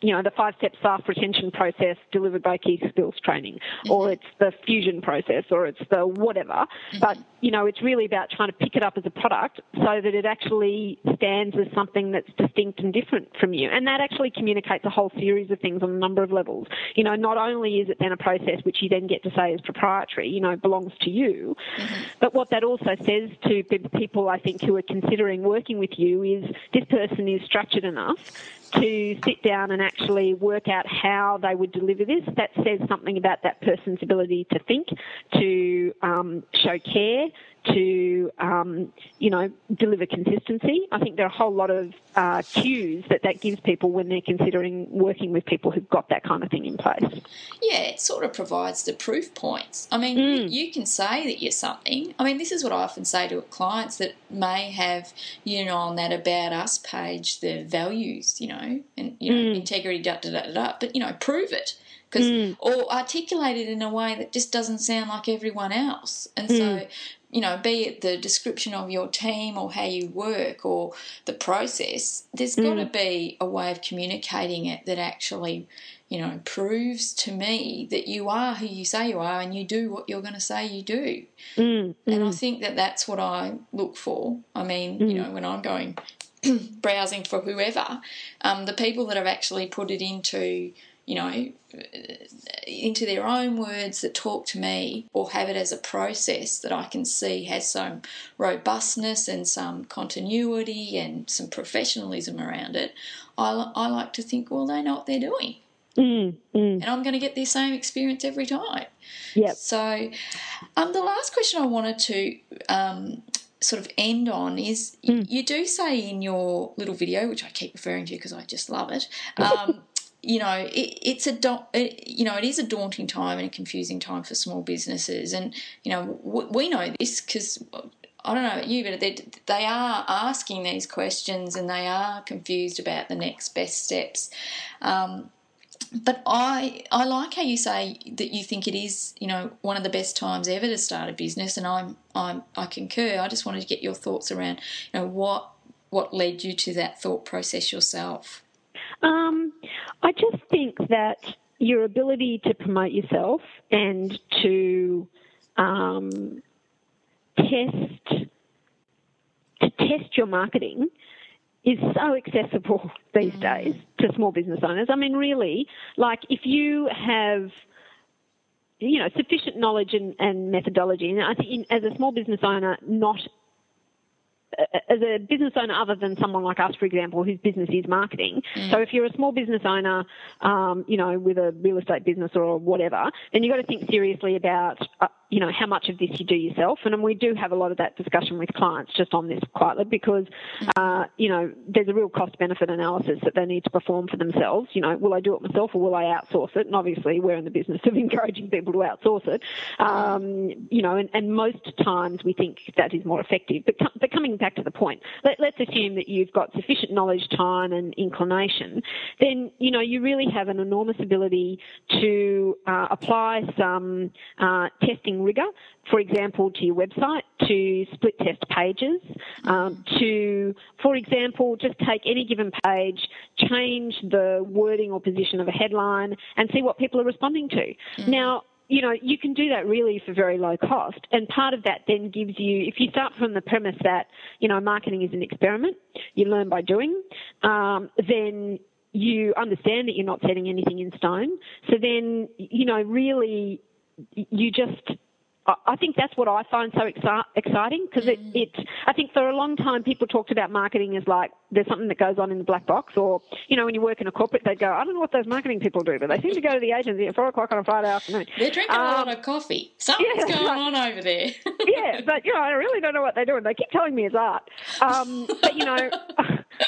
you know, the five-step staff retention process delivered by Key Skills Training, mm-hmm. or it's the fusion process, or it's the whatever. Mm-hmm. But, you know, it's really about trying to pick it up as a product so that it actually stands as something that's distinct and different from you. And that actually communicates a whole series of things on a number of levels. You know, not only is it then a process which you then get to say is proprietary, you know, belongs to you, mm-hmm. but what that also says to people, I think, who are considering working with you is this person is structured enough to sit down and actually work out how they would deliver this. That says something about that person's ability to think, to um, show care, to um, you know deliver consistency. I think there are a whole lot of uh, cues that that gives people when they're considering working with people who've got that kind of thing in place. Yeah, it sort of provides the proof points. I mean, mm. you can say that you're something. I mean, this is what I often say to clients that may have you know on that about us page the values, you know, and you know mm. integrity, da da da da. But you know, prove it because mm. or articulate it in a way that just doesn't sound like everyone else. And mm. so you know, be it the description of your team or how you work or the process, there's mm. got to be a way of communicating it that actually, you know, proves to me that you are who you say you are and you do what you're going to say you do. Mm. And I mm. think that that's what I look for. I mean, you mm. know, when I'm going (clears throat) browsing for whoever, um, the people that have actually put it into you know, into their own words that talk to me or have it as a process that I can see has some robustness and some continuity and some professionalism around it, I, I like to think, well, they know what they're doing. Mm, mm. And I'm going to get the same experience every time. Yep. So, um, the last question I wanted to um, sort of end on is mm. you, you, do say in your little video, which I keep referring to because I just love it, (laughs) um, you know, it, it's a it, you know it is a daunting time and a confusing time for small businesses, and you know we know this because I don't know about you, but they they are asking these questions and they are confused about the next best steps. Um, but I I like how you say that you think it is you know one of the best times ever to start a business, and I'm I'm I concur. I just wanted to get your thoughts around you know what what led you to that thought process yourself. Um, I just think that your ability to promote yourself and to um, test to test your marketing is so accessible (laughs) these mm. days to small business owners. I mean, really, like if you have you know sufficient knowledge and, and methodology, and I think in, as a small business owner, not as a business owner other than someone like us, for example, whose business is marketing. Mm. So if you're a small business owner, um, you know, with a real estate business or whatever, then you've got to think seriously about, uh, you know, how much of this you do yourself. And we do have a lot of that discussion with clients just on this quietly because, uh, you know, there's a real cost benefit analysis that they need to perform for themselves. You know, will I do it myself or will I outsource it? And obviously we're in the business of (laughs) encouraging people to outsource it. Um, you know, and, and most times we think that is more effective. But, but coming back to the point, let, let's assume that you've got sufficient knowledge, time and inclination, then, you know, you really have an enormous ability to uh, apply some uh, testing rigor, for example, to your website, to split test pages, um, to, for example, just take any given page, change the wording or position of a headline, and see what people are responding to. Mm-hmm. Now, you know, you can do that really for very low cost. And part of that then gives you, if you start from the premise that, you know, marketing is an experiment, you learn by doing, um, then you understand that you're not setting anything in stone. So then, you know, really, you just I think that's what I find so exci- exciting because it, it, I think for a long time people talked about marketing as like there's something that goes on in the black box or, you know, when you work in a corporate, they'd go, I don't know what those marketing people do, but they seem to go to the agency at four o'clock on a Friday afternoon. They're drinking um, a lot of coffee. Something's yeah, going on over there. (laughs) yeah, but, you know, I really don't know what they're doing. They keep telling me it's art. Um, but, you know, (laughs)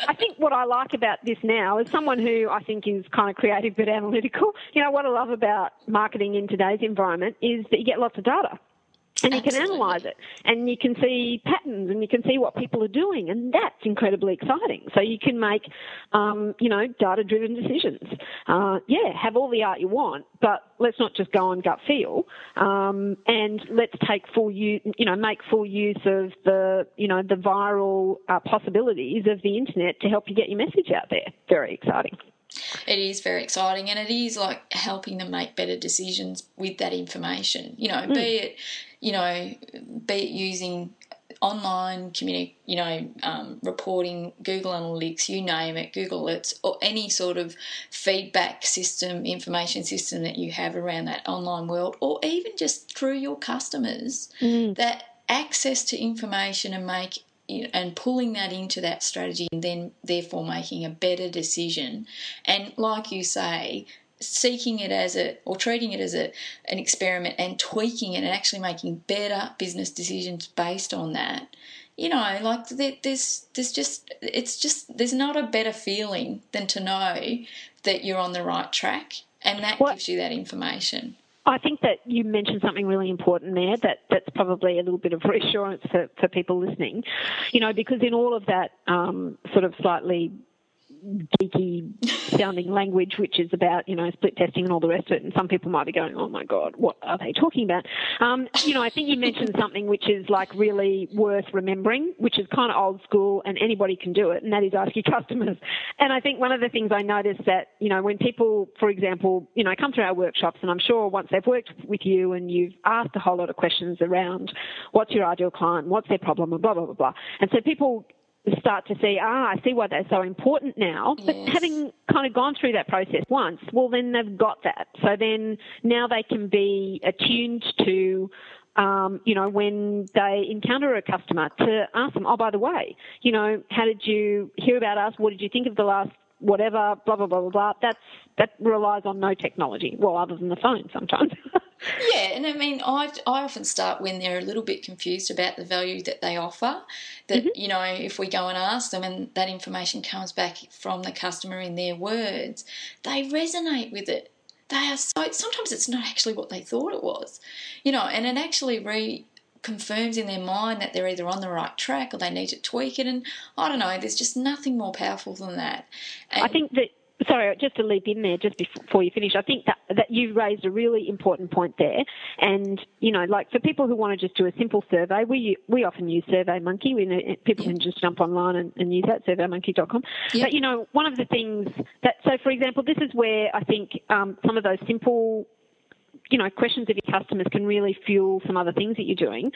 I think what I like about this now is someone who I think is kind of creative but analytical. You know, what I love about marketing in today's environment is that you get lots of data and you Absolutely. can analyze it. And you can see patterns and you can see what people are doing and that's incredibly exciting. So you can make um, you know data driven decisions. Uh, yeah have all the art you want but let's not just go on gut feel um, and let's take full use you know make full use of the you know the viral uh, possibilities of the internet to help you get your message out there. Very exciting it is very exciting and it is like helping them make better decisions with that information you know mm. be it you know be it using online community you know um, reporting google analytics you name it google alerts or any sort of feedback system information system that you have around that online world or even just through your customers mm. that access to information and make and pulling that into that strategy and then therefore making a better decision. And like you say seeking it as a or treating it as a an experiment and tweaking it and actually making better business decisions based on that. You know like there's there's just it's just there's not a better feeling than to know that you're on the right track and that what, gives you that information I think that you mentioned something really important there that, that's probably a little bit of reassurance for, for people listening. You know, because in all of that um, sort of slightly geeky sounding language, which is about, you know, split testing and all the rest of it. And some people might be going, oh my God, what are they talking about? Um, you know, I think you mentioned (laughs) something which is like really worth remembering, which is kind of old school and anybody can do it, and that is ask your customers. And I think one of the things I noticed that, you know, when people, for example, you know, come through our workshops, and I'm sure once they've worked with you and you've asked a whole lot of questions around what's your ideal client, what's their problem, and blah, blah, blah, blah. And so people start to see, ah, I see why they're so important now. But having kind of gone through that process once, well, then they've got that. So then now they can be attuned to, um, you know, when they encounter a customer to ask them, oh, by the way, you know, how did you hear about us? What did you think of the last whatever, blah, blah, blah, blah, blah. That's, that relies on no technology. Well, other than the phone sometimes. (laughs) yeah, and I mean, I, I often start when they're a little bit confused about the value that they offer. That, mm-hmm. you know, if we go and ask them and that information comes back from the customer in their words, they resonate with it. They are so, sometimes it's not actually what they thought it was, you know, and it actually re, confirms in their mind that they're either on the right track or they need to tweak it. And I don't know, there's just nothing more powerful than that. And I think that sorry, just to leap in there just before you finish, I think that, that you've raised a really important point there. And, you know, like for people who want to just do a simple survey, we we often use SurveyMonkey. We know, people can just jump online and, and use that, surveymonkey.com. Yep. But, you know, one of the things that, so for example, this is where I think um, some of those simple you know, questions of your customers can really fuel some other things that you're doing.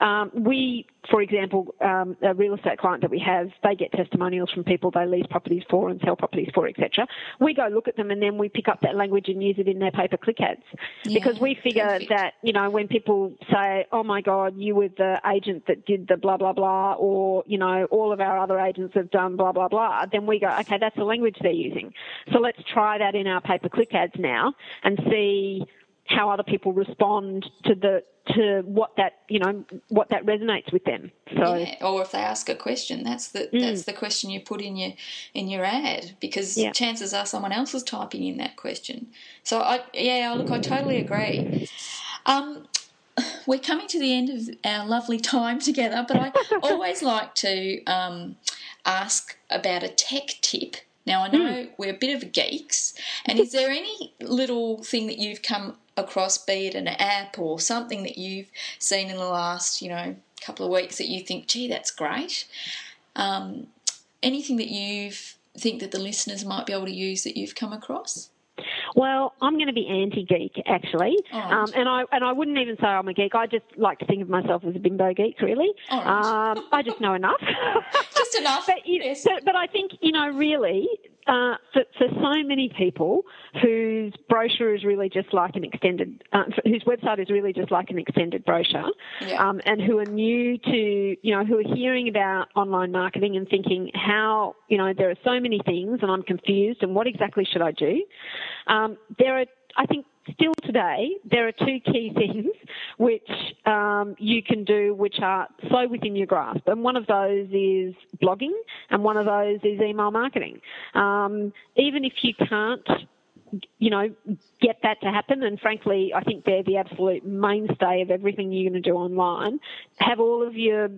Um, we, for example, um, a real estate client that we have, they get testimonials from people they lease properties for and sell properties for, etc. We go look at them and then we pick up that language and use it in their pay-per-click ads yeah, because we figure perfect. that you know when people say, "Oh my God, you were the agent that did the blah blah blah," or you know, all of our other agents have done blah blah blah, then we go, "Okay, that's the language they're using." So let's try that in our pay-per-click ads now and see how other people respond to the to what that you know what that resonates with them. So, yeah. or if they ask a question, that's the mm. that's the question you put in your in your ad because yeah. chances are someone else is typing in that question. So I yeah, look, I totally agree. Um, we're coming to the end of our lovely time together, but I (laughs) always like to um, ask about a tech tip. Now I know mm. we're a bit of geeks, and is there any little thing that you've come across, be it an app or something that you've seen in the last, you know, couple of weeks that you think, gee, that's great. Um, anything that you think that the listeners might be able to use that you've come across? Well, I'm going to be anti-geek actually, um, and I and I wouldn't even say I'm a geek. I just like to think of myself as a bimbo geek, really. Um, I just know enough. (laughs) just enough. (laughs) but, you, yes. but, but I think you know, really, uh, for, for, so many people whose brochure is really just like an extended, uh, whose website is really just like an extended brochure, yeah. um, and who are new to, you know, who are hearing about online marketing and thinking how, you know, there are so many things and I'm confused and what exactly should I do? Um, there are, I think, still today, there are two key things (laughs) which um, you can do which are so within your grasp. And one of those is blogging, and one of those is email marketing. Um, even if you can't you know, get that to happen. And frankly, I think they're the absolute mainstay of everything you're going to do online. Have all of your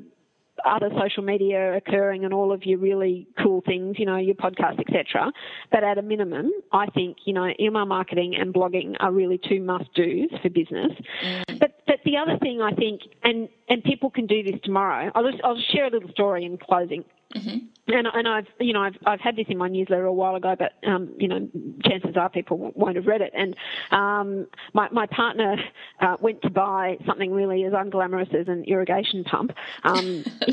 other social media occurring and all of your really cool things, you know, your podcast, etc. But at a minimum, I think you know email marketing and blogging are really two must dos for business. Mm. But but the other thing I think, and and people can do this tomorrow. I'll just I'll share a little story in closing. Mm-hmm. And, and I've you know I've I've had this in my newsletter a while ago, but um, you know chances are people won't have read it. And um, my my partner uh, went to buy something really as unglamorous as an irrigation pump, um, (laughs)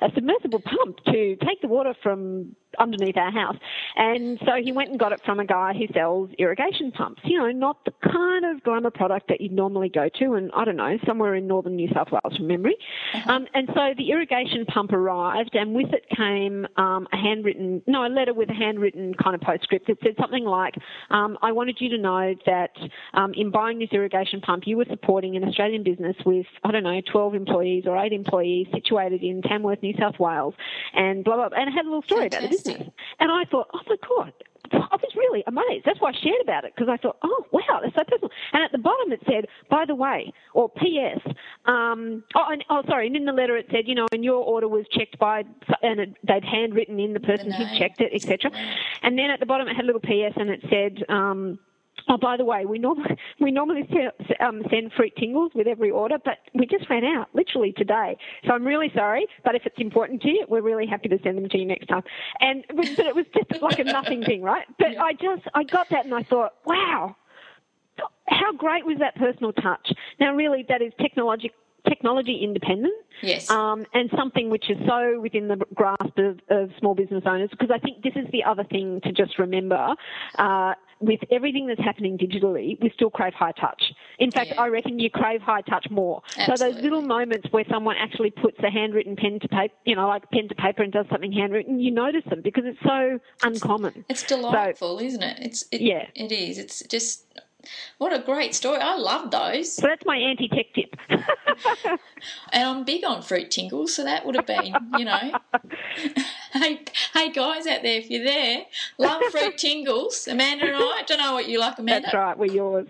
a submersible pump to take the water from underneath our house. And so he went and got it from a guy who sells irrigation pumps. You know, not the kind of glamour product that you'd normally go to, and I don't know somewhere in northern New South Wales from memory. Uh-huh. Um, and so the irrigation pump arrived, and with it came um, a handwritten, no, a letter with a handwritten kind of postscript that said something like, um, "I wanted you to know that um, in buying this irrigation pump, you were supporting an Australian business with I don't know 12 employees or eight employees situated in Tamworth, New South Wales, and blah blah." blah. And it had a little story Fantastic. about the And I thought, "Oh my god." I was really amazed. That's why I shared about it because I thought, oh wow, that's so personal. And at the bottom it said, by the way, or P.S. Um, oh, and, oh, sorry. And in the letter it said, you know, and your order was checked by, and it, they'd handwritten in the person who checked it, etc. And then at the bottom it had a little P.S. and it said. Um, (laughs) Oh, by the way, we normally (laughs) we normally um, send fruit tingles with every order, but we just ran out literally today. So I'm really sorry, but if it's important to you, we're really happy to send them to you next time. And (laughs) but it was just like a nothing thing, right? But yeah. I just I got that and I thought, wow, how great was that personal touch? Now, really, that is technology technology independent. Yes. Um, and something which is so within the grasp of, of, small business owners, because I think this is the other thing to just remember. Uh, with everything that's happening digitally, we still crave high touch. In fact, yeah. I reckon you crave high touch more. Absolutely. So those little moments where someone actually puts a handwritten pen to paper, you know, like pen to paper and does something handwritten, you notice them because it's so uncommon. It's delightful, so, isn't it? It's it, yeah, it is. It's just What a great story. I love those. So that's my anti tech tip. (laughs) and I'm big on fruit tingles, so that would have been, you know. (laughs) hey, hey guys out there, if you're there, love fruit tingles. Amanda and I, I don't know what you like, Amanda. That's right, we're yours.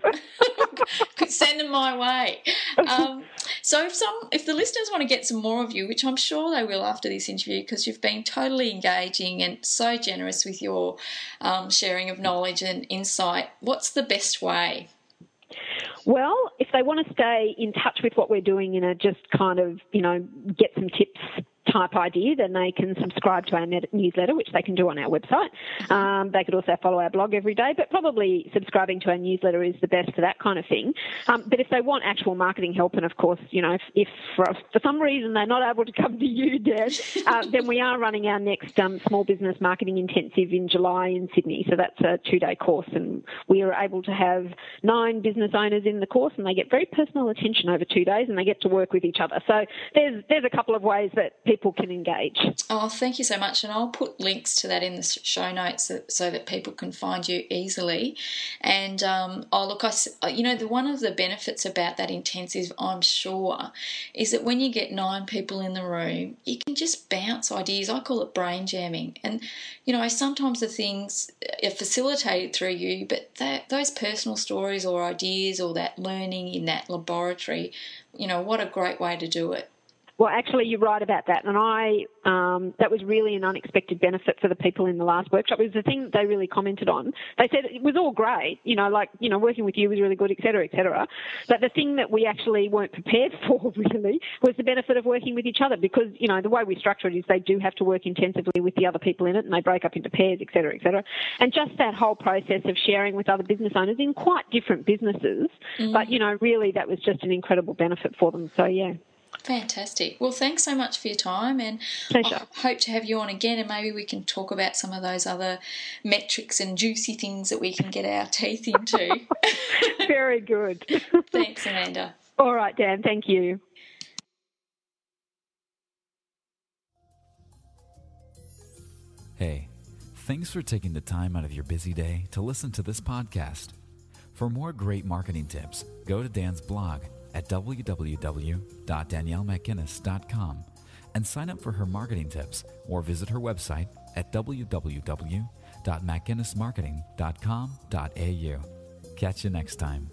(laughs) Could send them my way. Um, so if some, if the listeners want to get some more of you, which I'm sure they will after this interview, because you've been totally engaging and so generous with your um, sharing of knowledge and insight, what's the best way? Well, if they want to stay in touch with what we're doing in a just kind of, you know, get some tips type idea, then they can subscribe to our newsletter, which they can do on our website. Um, they could also follow our blog every day, but probably subscribing to our newsletter is the best for that kind of thing. Um, but if they want actual marketing help, and of course, you know, if, if for, for, some reason they're not able to come to you, Dan, uh, (laughs) then we are running our next um, small business marketing intensive in July in Sydney. So that's a two day course, and we are able to have nine business owners in the course, and they get very personal attention over two days, and they get to work with each other. So there's there's a couple of ways that people people can engage. Oh, thank you so much. And I'll put links to that in the show notes so, that people can find you easily. And um, oh, look, I, uh, you know, the, one of the benefits about that intensive, I'm sure, is that when you get nine people in the room, you can just bounce ideas. I call it brain jamming. And, you know, sometimes the things are facilitated through you, but that, those personal stories or ideas or that learning in that laboratory, you know, what a great way to do it. Well, actually, you're right about that, and I um, that was really an unexpected benefit for the people in the last workshop. It was the thing that they really commented on. They said it was all great, you know, like you know, working with you was really good, etc., etc. But the thing that we actually weren't prepared (laughs) for really was the benefit of working with each other, because you know the way we structure it is they do have to work intensively with the other people in it, and they break up into pairs, etc., etc. And just that whole process of sharing with other business owners in quite different businesses, mm. but you know, really that was just an incredible benefit for them. So yeah. Fantastic. Well, thanks so much for your time, and Pleasure. I hope to have you on again, and maybe we can talk about some of those other metrics and juicy things that we can get our teeth into. (laughs) Very good. (laughs) thanks, Amanda. All right, Dan. Thank you. Hey, thanks for taking the time out of your busy day to listen to this podcast. For more great marketing tips, go to Dan's blog at www.daniellemcginnis.com and sign up for her marketing tips or visit her website at www.mcginnismarketing.com.au. Catch you next time.